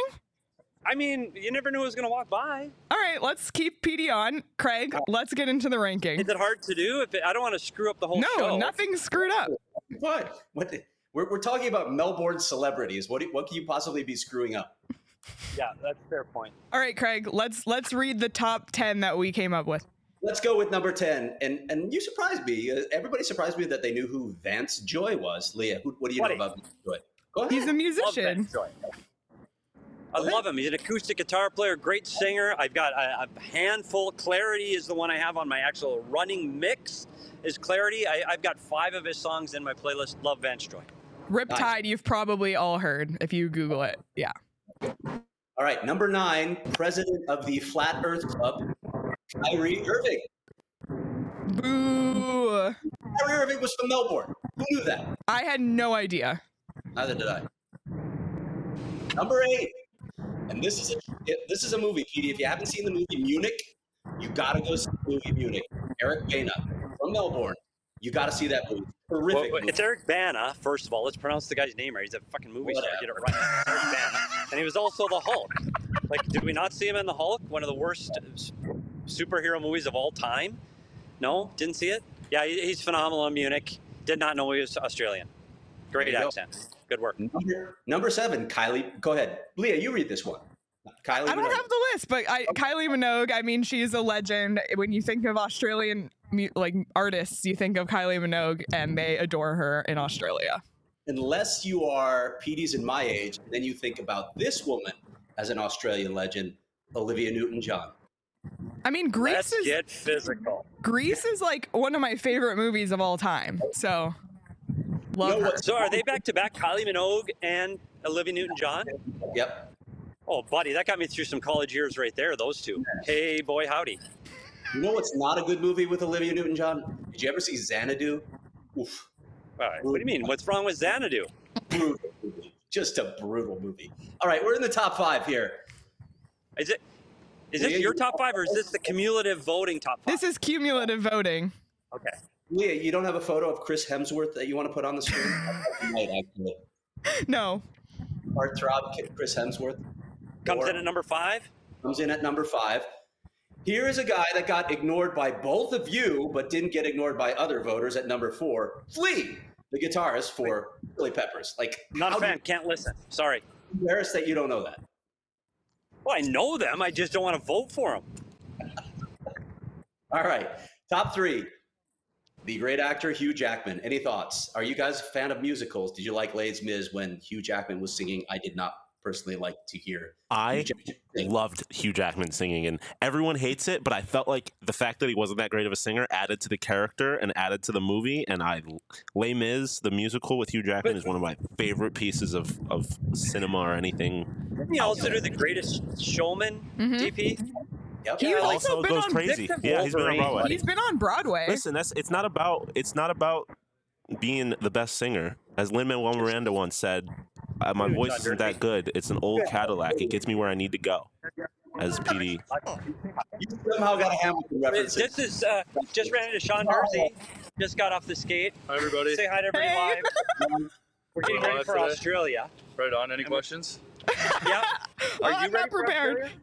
I mean, you never knew who was gonna walk by. All right, let's keep PD on. Craig, let's get into the ranking. Is it hard to do? If it, I don't want to screw up the whole thing. No, show. nothing's screwed up. What? What? the- We're, we're talking about Melbourne celebrities. What, do- what can you possibly be screwing up? Yeah, that's a fair point. All right, Craig, let's let's read the top 10 that we came up with. Let's go with number 10. And and you surprised me. Uh, Everybody surprised me that they knew who Vance Joy was. Leah, who, what do you Buddy. know about Vance Joy? Go ahead. He's a Love musician. Vance Joy. I love him. He's an acoustic guitar player, great singer. I've got a, a handful. Clarity is the one I have on my actual running mix. Is Clarity? I, I've got five of his songs in my playlist. Love Vance Joy. Riptide, you've probably all heard if you Google it. Yeah. All right, number nine, president of the Flat Earth Club, Kyrie Irving. Boo. Kyrie Irving was from Melbourne. Who knew that? I had no idea. Neither did I. Number eight, and this is a this is a movie, Petey. If you haven't seen the movie Munich, you gotta go see the movie Munich. Eric Bana from Melbourne. You gotta see that movie. Terrific. Well, movie. it's Eric Bana, first of all. Let's pronounce the guy's name right. He's a fucking movie star. Get it right. Eric Bana. And he was also the Hulk. Like, did we not see him in the Hulk? One of the worst superhero movies of all time? No? Didn't see it? Yeah, he's phenomenal in Munich. Did not know he was Australian. Great accent. go. Accent. Good work. Number, number seven, Kylie. Go ahead, Leah. You read this one. Kylie. I don't Minogue. have the list, but I, Kylie Minogue, I mean, she's a legend. When you think of Australian like artists, you think of Kylie Minogue, and they adore her in Australia. Unless you are Petey's and my age, then you think about this woman as an Australian legend, Olivia Newton-John. I mean, Greece Let's is get physical. Grease is like one of my favorite movies of all time. So, love You her. So are they back to back, Kylie Minogue and Olivia Newton-John? Yep. Oh, buddy, that got me through some college years right there. Those two. Hey, boy, howdy. You know what's not a good movie with Olivia Newton-John? Did you ever see Xanadu? Oof. All right. What do you mean? What's wrong with Xanadu? Brutal. Just a brutal movie. All right, we're in the top five here. Is it? Is this your top five, or is this the cumulative voting top five? This is cumulative voting. okay. Leah, you don't have a photo of Chris Hemsworth that you want to put on the screen? You might actually. No, Heartthrob Chris Hemsworth Comes Or- in at number five. comes in at number five. Here is a guy that got ignored by both of you, but didn't get ignored by other voters at number four. Flea, the guitarist for Chili Peppers. Like, Not a fan. Can't listen. Sorry. embarrassed that you don't know that. Well, I know them. I just don't want to vote for them. All right, top three. The great actor Hugh Jackman. Any thoughts? Are you guys a fan of musicals? Did you like Les Mis when Hugh Jackman was singing? I did not personally like to hear. I Hugh loved Hugh Jackman singing, and everyone hates it, but I felt like the fact that he wasn't that great of a singer added to the character and added to the movie. And I, Les Mis, the musical with Hugh Jackman, is one of my favorite pieces of, of cinema or anything. Didn't he also do the Greatest Showman? Mhm. DP. Yep. He's Yeah, also Also been goes on crazy. Yeah, he's been on Broadway. he's been on Broadway. Listen, that's it's not about it's not about being the best singer. As Lin Manuel Miranda once said, uh, "My voice isn't that good. It's an old Cadillac. It gets me where I need to go." As PD, You somehow got a Hamilton reference. This is uh, just ran into Sean Durzi. Just got off the skate. Hi, everybody. Say hi to everybody Hey. live. We're getting ready for today. Australia. Right on. Any questions? Yeah. Oh, Are you I'm ready not for prepared. Australia?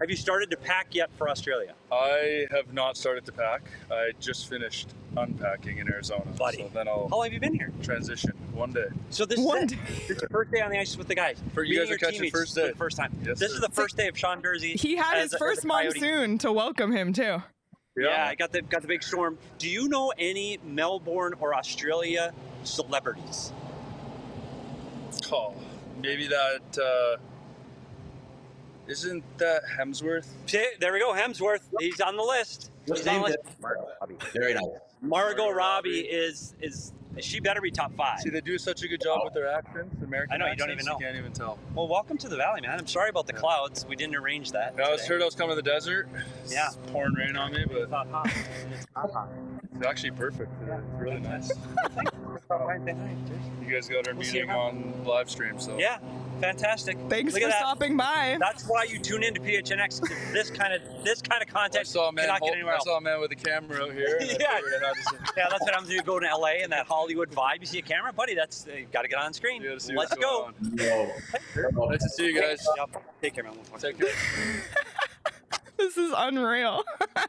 Have you started to pack yet for Australia? I have not started to pack. I just finished unpacking in Arizona. Buddy. So then I'll How long have you been here? transition one day. So this One is day. it. This is your first day on the ice with the guys. For- you Meeting guys are your catching teammates first for day. the first time. Yes, this sir. is the first day of Sean Durzi. He had as his a- as first a Coyote. monsoon to welcome him too. Yeah, I got the got the big storm. Do you know any Melbourne or Australia celebrities? Oh, maybe that. Uh, isn't that Hemsworth? See, there we go. Hemsworth. He's on the list. What's He's on the named list. Very nice. Margot Margot Robbie Robbie. is is She better be top five. See, they do such a good job with their accents, American I know, you don't accents, even know. You can't even tell. Well, welcome to the valley, man. I'm sorry about the Yeah. clouds. We didn't arrange that. Yeah, I was today. heard I was coming to the desert. Yeah, It's Yeah. pouring rain on me, but It's not hot. It's not hot. it's actually perfect. It's really nice. Stop by and say hi. Cheers. You guys got our We'll meeting on live stream, so Yeah, fantastic. Thanks Look for at stopping by. That's why you tune into PHNX. This kind of this kind of I content saw a man. cannot Hold, get anywhere else. I saw a man with a camera out here. Yeah. figured I had to- Yeah, that's what happens when you go to LA and that Hollywood vibe. You see a camera, buddy. That's uh, you got to get on screen. See Let's go. going No. on. Nice to see you guys. Yep. Take care, man. Take care. This is unreal.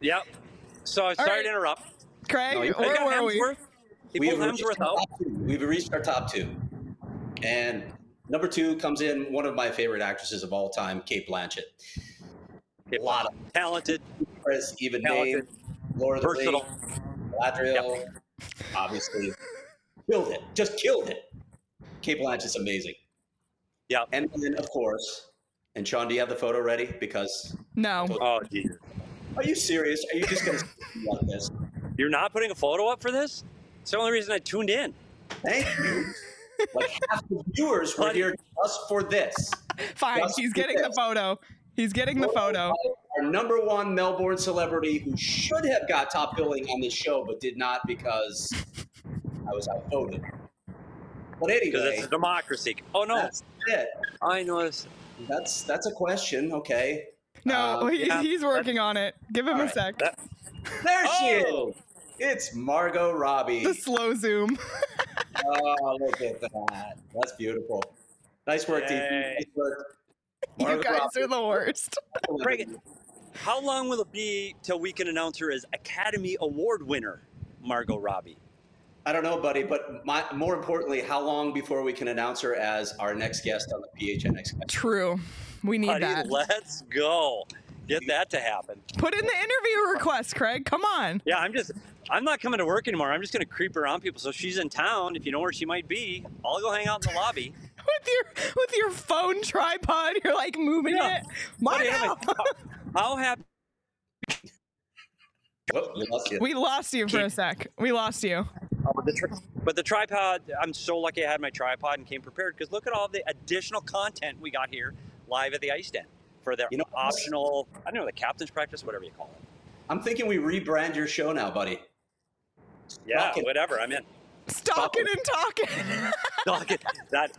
Yep. So sorry right. to interrupt. Craig, No, where were we? Hemsworth. He We've pulled reached Hemsworth our out. top two. We've reached our top two. And number two comes in one of my favorite actresses of all time, Cate Blanchett. A lot of Talented, Chris, even Talented. name, Lord of the. Rings, Galadriel, obviously killed it. Just killed it. Cate Blanchett's amazing. Yeah, And then, of course, and Sean, do you have the photo ready? Because No. Oh, Jesus. are you serious? Are you just going to like this? You're not putting a photo up for this? It's the only reason I tuned in. Thank you. Like half the viewers were Buddy. here just for this. Fine. Just He's getting the photo. He's getting the photo. Our number one Melbourne celebrity who should have got top billing on this show, but did not because I was outvoted. But Because anyway, it's a democracy. Oh, no. that's it. I know this. That's that's a question. Okay, No, Um, he, yeah, he's working on it. Give him a right. sec. That- there she Oh! is. It's Margot Robbie. The slow zoom. Oh, look at that. That's beautiful. Nice work, Yay. TP. Nice work. You guys Robbie. are the worst. Craig, how long will it be till we can announce her as Academy Award winner, Margot Robbie? I don't know, buddy, but my, more importantly, how long before we can announce her as our next guest on the PHNX? True. We need Buddy, that. let's go. Get that to happen. Put in the interview request, Craig. Come on. Yeah, I'm just, I'm not coming to work anymore. I'm just going to creep around people. So she's in town, if you know where she might be, I'll go hang out in the lobby. With your with your phone tripod, you're like moving Yeah. it. Margo! Buddy, I'm a- how happy? Whoop, we lost you. we lost you for a sec. We lost you. Oh, but the, tri- but the tripod, I'm so lucky I had my tripod and came prepared because look at all the additional content we got here live at the ice den for their You know- optional, I don't know, the captain's practice, whatever you call it. I'm thinking we rebrand your show now, buddy. Yeah, Fucking- whatever. I'm in. Stalking and talking. Look at that.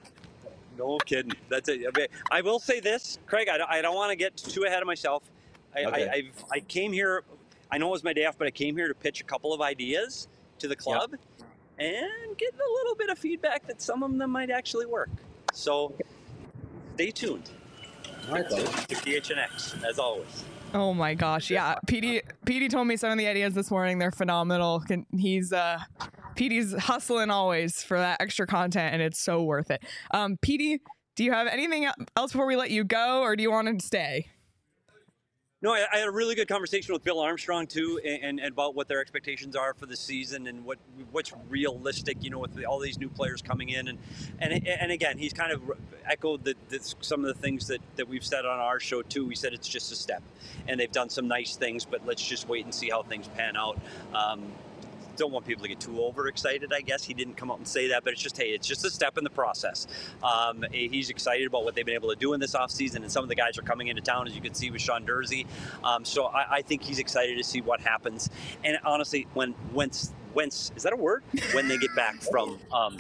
No kidding. That's it. I, I will say this, Craig. I don't, I don't want to get too ahead of myself. I, Okay. I, I've, I came here. I know it was my day off, but I came here to pitch a couple of ideas to the club and get a little bit of feedback that some of them might actually work. So stay tuned All right, to PHNX as always. Oh my gosh, yeah. PD PD told me some of the ideas this morning. They're phenomenal. Can- He's uh PD's hustling always for that extra content, and it's so worth it. Um, PD, do you have anything else before we let you go, or do you want to stay? No, I, I had a really good conversation with Bill Armstrong too, and, and, about what their expectations are for the season and what what's realistic. You know, with the, all these new players coming in, and and and again, he's kind of echoed the, the, some of the things that that we've said on our show too. We said it's just a step, and they've done some nice things, but let's just wait and see how things pan out. Um, don't want people to get too overexcited. I guess he didn't come out and say that, but it's just hey, it's just a step in the process. Um, he's excited about what they've been able to do in this offseason, and some of the guys are coming into town, as you can see with Sean Durzi. Um, so I, I think he's excited to see what happens. And honestly, when whence whence is that a word? When they get back from um,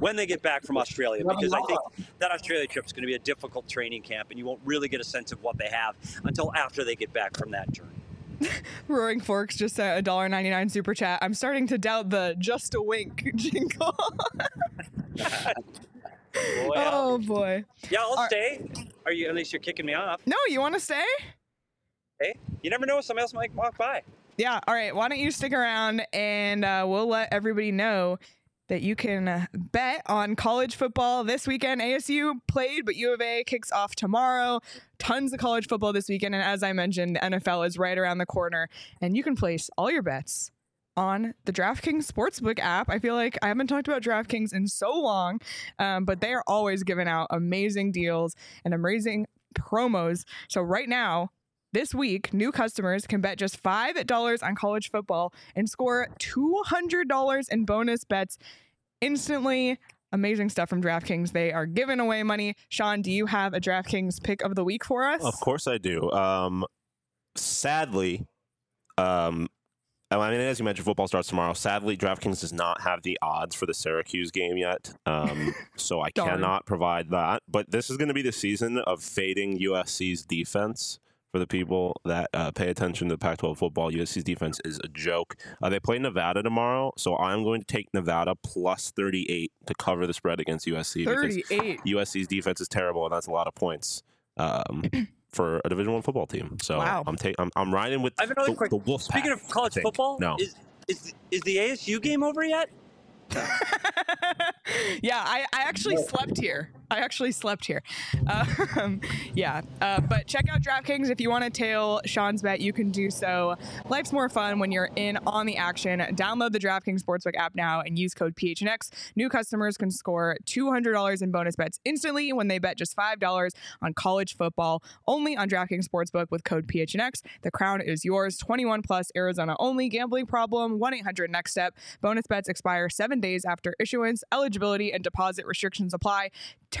when they get back from Australia, because I think that Australia trip is going to be a difficult training camp, and you won't really get a sense of what they have until after they get back from that journey. Roaring Forks just a dollar ninety nine super chat. I'm starting to doubt the just a wink jingle. Boy, oh boy. yeah, I'll Are- stay. Are you? At least you're kicking me off. No, you want to stay? Hey, you never know. Somebody else might walk by. Yeah. All right. Why don't you stick around and uh, we'll let everybody know that you can uh, bet on college football this weekend. ASU played, but U of A kicks off tomorrow. Tons of college football this weekend. And as I mentioned, the NFL is right around the corner. And you can place all your bets on the DraftKings Sportsbook app. I feel like I haven't talked about DraftKings in so long, um, but they are always giving out amazing deals and amazing promos. So right now, This week, new customers can bet just $5 on college football and score $200 in bonus bets instantly. Amazing stuff from DraftKings. They are giving away money. Sean, do you have a DraftKings pick of the week for us? Of course I do. Um, sadly, um, I mean, as you mentioned, football starts tomorrow. Sadly, DraftKings does not have the odds for the Syracuse game yet, um, so I cannot provide that. But this is going to be the season of fading USC's defense. For the people that uh, pay attention to Pac-12 football, USC's defense is a joke. Uh, they play Nevada tomorrow, so I'm going to take Nevada plus 38 to cover the spread against USC. 38. USC's defense is terrible, and that's a lot of points um, for a Division One football team. So Wow. I'm taking, I'm, I'm riding with I have the, quick. the Wolf Speaking Pack, of college football, no, is is is the ASU game over yet? yeah, I, I actually slept here. I actually slept here. Um, yeah, uh, but check out DraftKings if you want to tail Sean's bet. You can do so. Life's more fun when you're in on the action. Download the DraftKings Sportsbook app now and use code PHNX. New customers can score $200 in bonus bets instantly when they bet just $5 on college football. Only on DraftKings Sportsbook with code PHNX. The crown is yours. 21 plus, Arizona only. Gambling problem? 1 800 Next Step. Bonus bets expire seven days after issuance. Eligibility and deposit restrictions apply.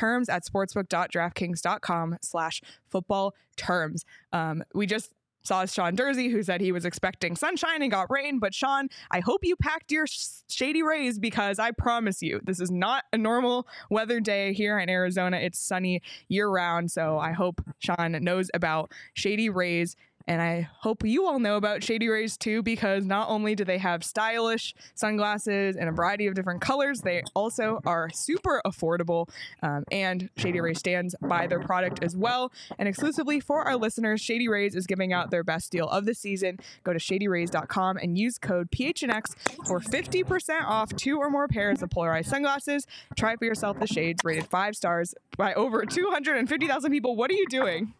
Terms at sportsbook.draftkings.com slash football terms. Um, we just saw Sean Durzi, who said he was expecting sunshine and got rain. But Sean, I hope you packed your sh- shady rays because I promise you, this is not a normal weather day here in Arizona. It's sunny year round. So I hope Sean knows about shady rays. And I hope you all know about Shady Rays too, because not only do they have stylish sunglasses in a variety of different colors, they also are super affordable. Um, and Shady Rays stands by their product as well. And exclusively for our listeners, Shady Rays is giving out their best deal of the season. Go to shadyrays.com and use code PHNX for 50% off two or more pairs of polarized sunglasses. Try for yourself the shades rated five stars by over 250,000 people. What are you doing?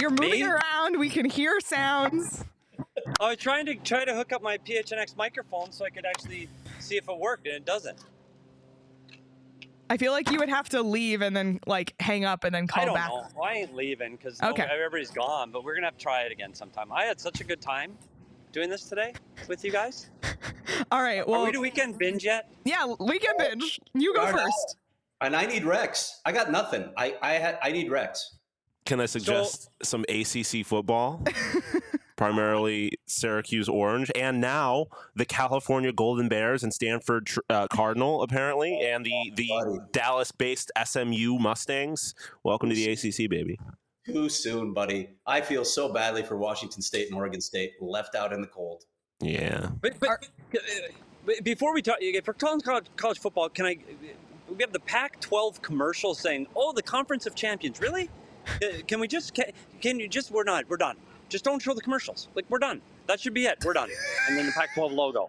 You're moving Me? around. We can hear sounds. I was trying to try to hook up my PHNX microphone so I could actually see if it worked, and it doesn't. I feel like you would have to leave and then like hang up and then call I don't back. know. I ain't leaving because Okay. everybody's gone. But we're gonna have to try it again sometime. I had such a good time doing this today with you guys. All right. Well, Are Well, we to weekend binge yet? yeah, weekend binge. You go first. And I need Rex. I got nothing. I I had I need Rex. Can I suggest some ACC football? Primarily Syracuse Orange, and now the California Golden Bears and Stanford uh, Cardinal, apparently, and the the Buddy. Dallas-based SMU Mustangs. Welcome to the ACC, baby. Too soon, buddy. I feel so badly for Washington State and Oregon State left out in the cold. Yeah. But, but, uh, but before we talk, if we're talking college, college football, can I? We have the Pac-12 commercial saying, "Oh, the Conference of Champions." Really? Uh, Can we just? Can, can you just? We're not. We're done. Just don't show the commercials. Like we're done. That should be it. We're done. And then the Pac-12 logo.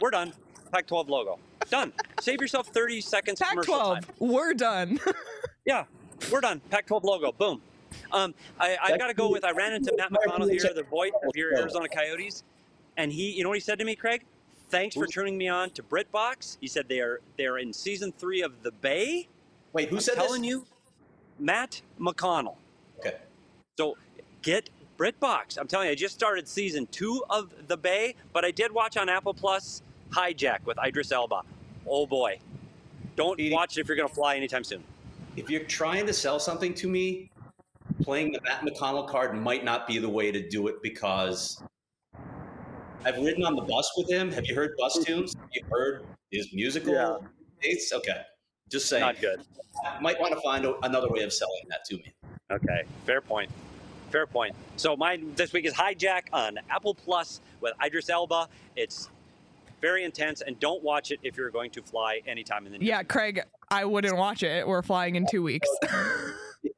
We're done. Pac-12 logo. Done. Save yourself 30 seconds Pac commercial 12. time. We're done. Yeah, we're done. Pac-12 logo. Boom. Um, I, I got to go with. I ran into Matt McConnell here, the voice of your Arizona Coyotes, and he. You know what he said to me, Craig? Thanks for turning me on to BritBox. He said they are they are in season three of The Bay. Wait, who I'm said telling this? you, Matt McConnell. Okay. So get BritBox. I'm telling you, I just started season two of The Bay, but I did watch on Apple Plus Hijack with Idris Elba. Oh boy, don't Edie- watch it if you're gonna fly anytime soon. If you're trying to sell something to me, playing the Matt McConnell card might not be the way to do it because I've ridden on the bus with him. Have you heard bus tunes? Have you heard his musical Yeah. dates? Okay. Just saying. Not good. Might want to find a, another way of selling that to me. Okay, fair point. Fair point. So mine this week is Hijack on Apple Plus with Idris Elba. It's very intense, and don't watch it if you're going to fly anytime in the near yeah, Craig, I wouldn't watch it. We're flying in two weeks.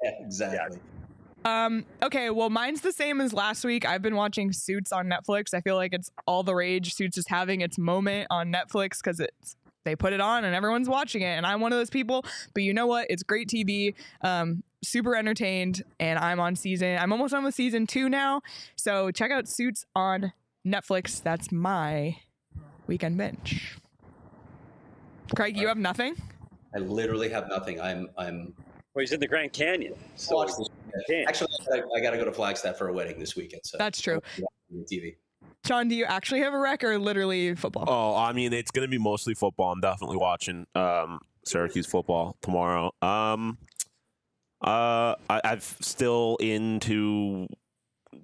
Yeah, exactly. Um, okay, well, mine's the same as last week. I've been watching Suits on Netflix. I feel like it's all the rage. Suits is having its moment on Netflix because it's they put it on and everyone's watching it. And I'm one of those people. But you know what? It's great TV. Um, super entertained. And I'm on season. I'm almost on with season two now. So check out Suits on Netflix. That's my weekend binge. Craig, you have nothing. I literally have nothing. I'm I'm Well, he's in the Grand Canyon. So Watch. Actually, I, I got to go to Flagstaff for a wedding this weekend. So That's true. TV. Sean, do you actually have a rec or literally football? Oh, I mean, it's going to be mostly football. I'm definitely watching um, Syracuse football tomorrow. Um, uh, I, I've still into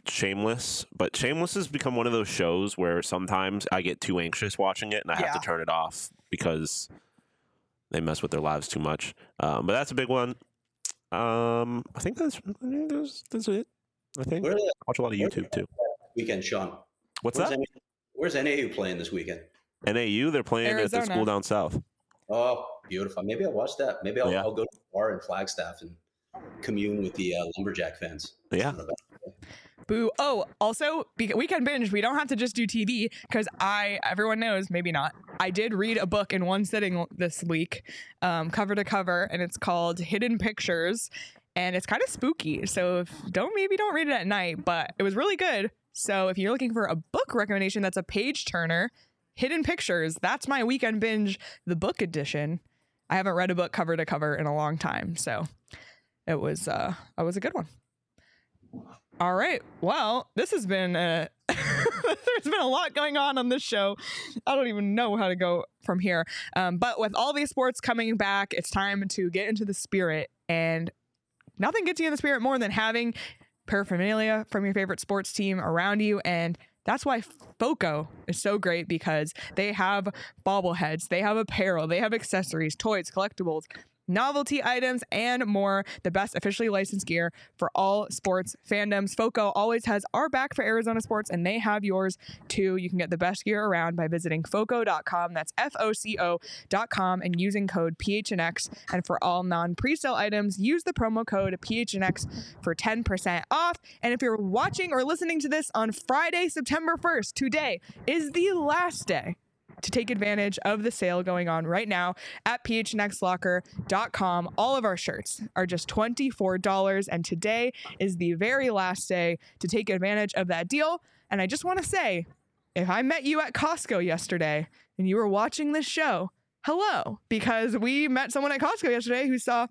Shameless, but Shameless has become one of those shows where sometimes I get too anxious watching it and I have Yeah. to turn it off because they mess with their lives too much. Um, but that's a big one. Um, I think that's I think that's, that's it. I think Where are they watch a lot of YouTube too. weekend, Sean? What's where's that? NAU, where's NAU playing this weekend? NAU. They're playing at the school down south. Oh, beautiful. Maybe I'll watch that. Maybe I'll, Yeah. I'll go to the bar in Flagstaff and commune with the uh, lumberjack fans. Yeah. Boo. Oh, also, be- weekend binge. We don't have to just do TV because I, everyone knows, maybe not. I did read a book in one sitting this week, um, cover to cover, and it's called Hidden Pictures, and it's kind of spooky. So if, don't maybe don't read it at night, but it was really good. So if you're looking for a book recommendation that's a page turner, Hidden Pictures, that's my weekend binge, the book edition. I haven't read a book cover to cover in a long time, so it was uh, was a good one. All right. Well, this has been a there's been a lot going on on this show. I don't even know how to go from here. Um, but with all these sports coming back, it's time to get into the spirit. And nothing gets you in the spirit more than having paraphernalia from your favorite sports team around you. And that's why FOCO is so great because they have bobbleheads, they have apparel, they have accessories, toys, collectibles, novelty items, and more. The best officially licensed gear for all sports fandoms. FOCO always has our back for Arizona sports, and they have yours too. You can get the best gear around by visiting FOCO.com. That's F O C O.com and using code PHNX. And for all non presale items, use the promo code PHNX for 10% off. And if you're watching or listening to this on Friday, September 1st, today is the last day to take advantage of the sale going on right now at phnxlocker.com. All of our shirts are just $24, and today is the very last day to take advantage of that deal. And I just want to say if I met you at Costco yesterday and you were watching this show, hello, because we met someone at Costco yesterday who saw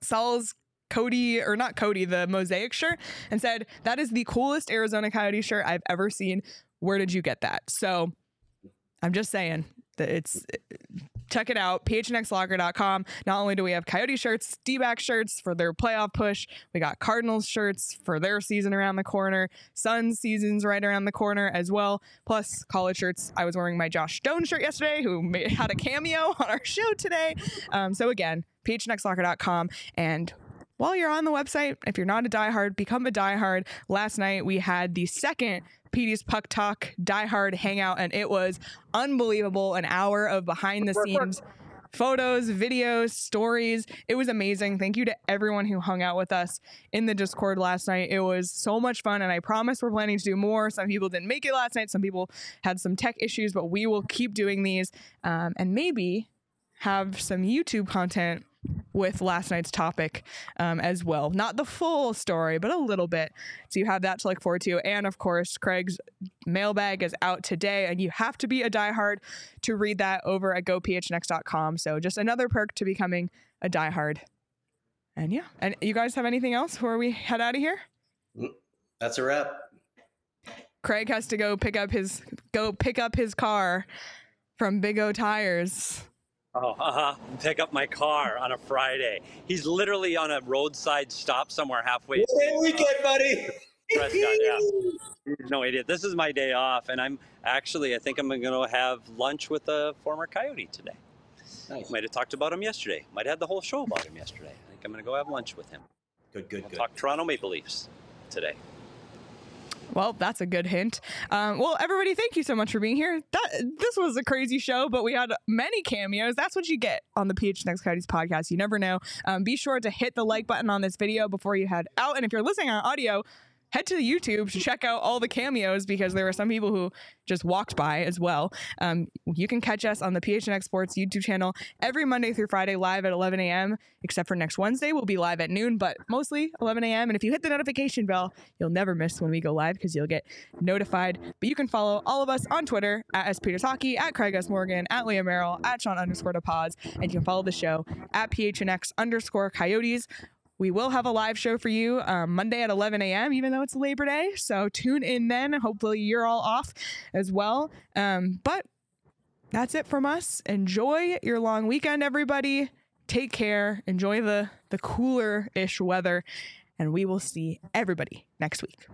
Saul's Cody, or not Cody, the mosaic shirt, and said, That is the coolest Arizona Coyote shirt I've ever seen. Where did you get that? So I'm just saying that it's check it out phnxlocker.com not only do we have coyote shirts d-back shirts for their playoff push we got cardinals shirts for their season around the corner suns seasons right around the corner as well plus college shirts. I was wearing my josh doan shirt yesterday who ma- had a cameo on our show today. Um, so again phnxlocker.com and while you're on the website, if you're not a diehard, become a diehard. Last night we had the second PD's Puck Talk Die Hard hangout, and it was unbelievable. An hour of behind the scenes photos, videos, stories. It was amazing. Thank you to everyone who hung out with us in the Discord last night. It was so much fun, and I promise we're planning to do more. Some people didn't make it last night, some people had some tech issues, but we will keep doing these um, and maybe have some YouTube content with last night's topic um, as well. Not the full story, but a little bit. So you have that to look forward to. And of course, Craig's mailbag is out today, and you have to be a diehard to read that over at gophnx.com. So just another perk to becoming a diehard. And yeah, and you guys have anything else before we head out of here? That's a wrap. Craig has to go pick up his go pick up his car from Big O Tires. Oh, uh-huh. Pick up my car on a Friday. He's literally on a roadside stop somewhere halfway. Good weekend, buddy. Prescott, yeah. He's no idiot. This is my day off, and I'm actually, I think I'm going to have lunch with a former Coyote today. Nice. Might have talked about him yesterday. Might have had the whole show about him yesterday. I think I'm going to go have lunch with him. Good, good, We'll good. talk Toronto Maple Leafs today. Well, that's a good hint. Um, well, everybody, thank you so much for being here. That this was a crazy show, but we had many cameos. That's what you get on the PHNX Coyotes podcast. You never know. Um, be sure to hit the like button on this video before you head out, and if you're listening on audio. Head to YouTube to check out all the cameos because there were some people who just walked by as well. Um, you can catch us on the PHNX Sports YouTube channel every Monday through Friday live at 11 a.m. Except for next Wednesday, we'll be live at noon, but mostly 11 a.m. And if you hit the notification bell, you'll never miss when we go live because you'll get notified. But you can follow all of us on Twitter at S. Peter Taki, at Craig S. Morgan, at Leah Merrill, at Sean underscore pause, and you can follow the show at PHNX underscore Coyotes. We will have a live show for you um, Monday at 11 a.m., even though it's Labor Day. So tune in then. Hopefully, you're all off as well. Um, but that's it from us. Enjoy your long weekend, everybody. Take care. Enjoy the, the cooler ish weather. And we will see everybody next week.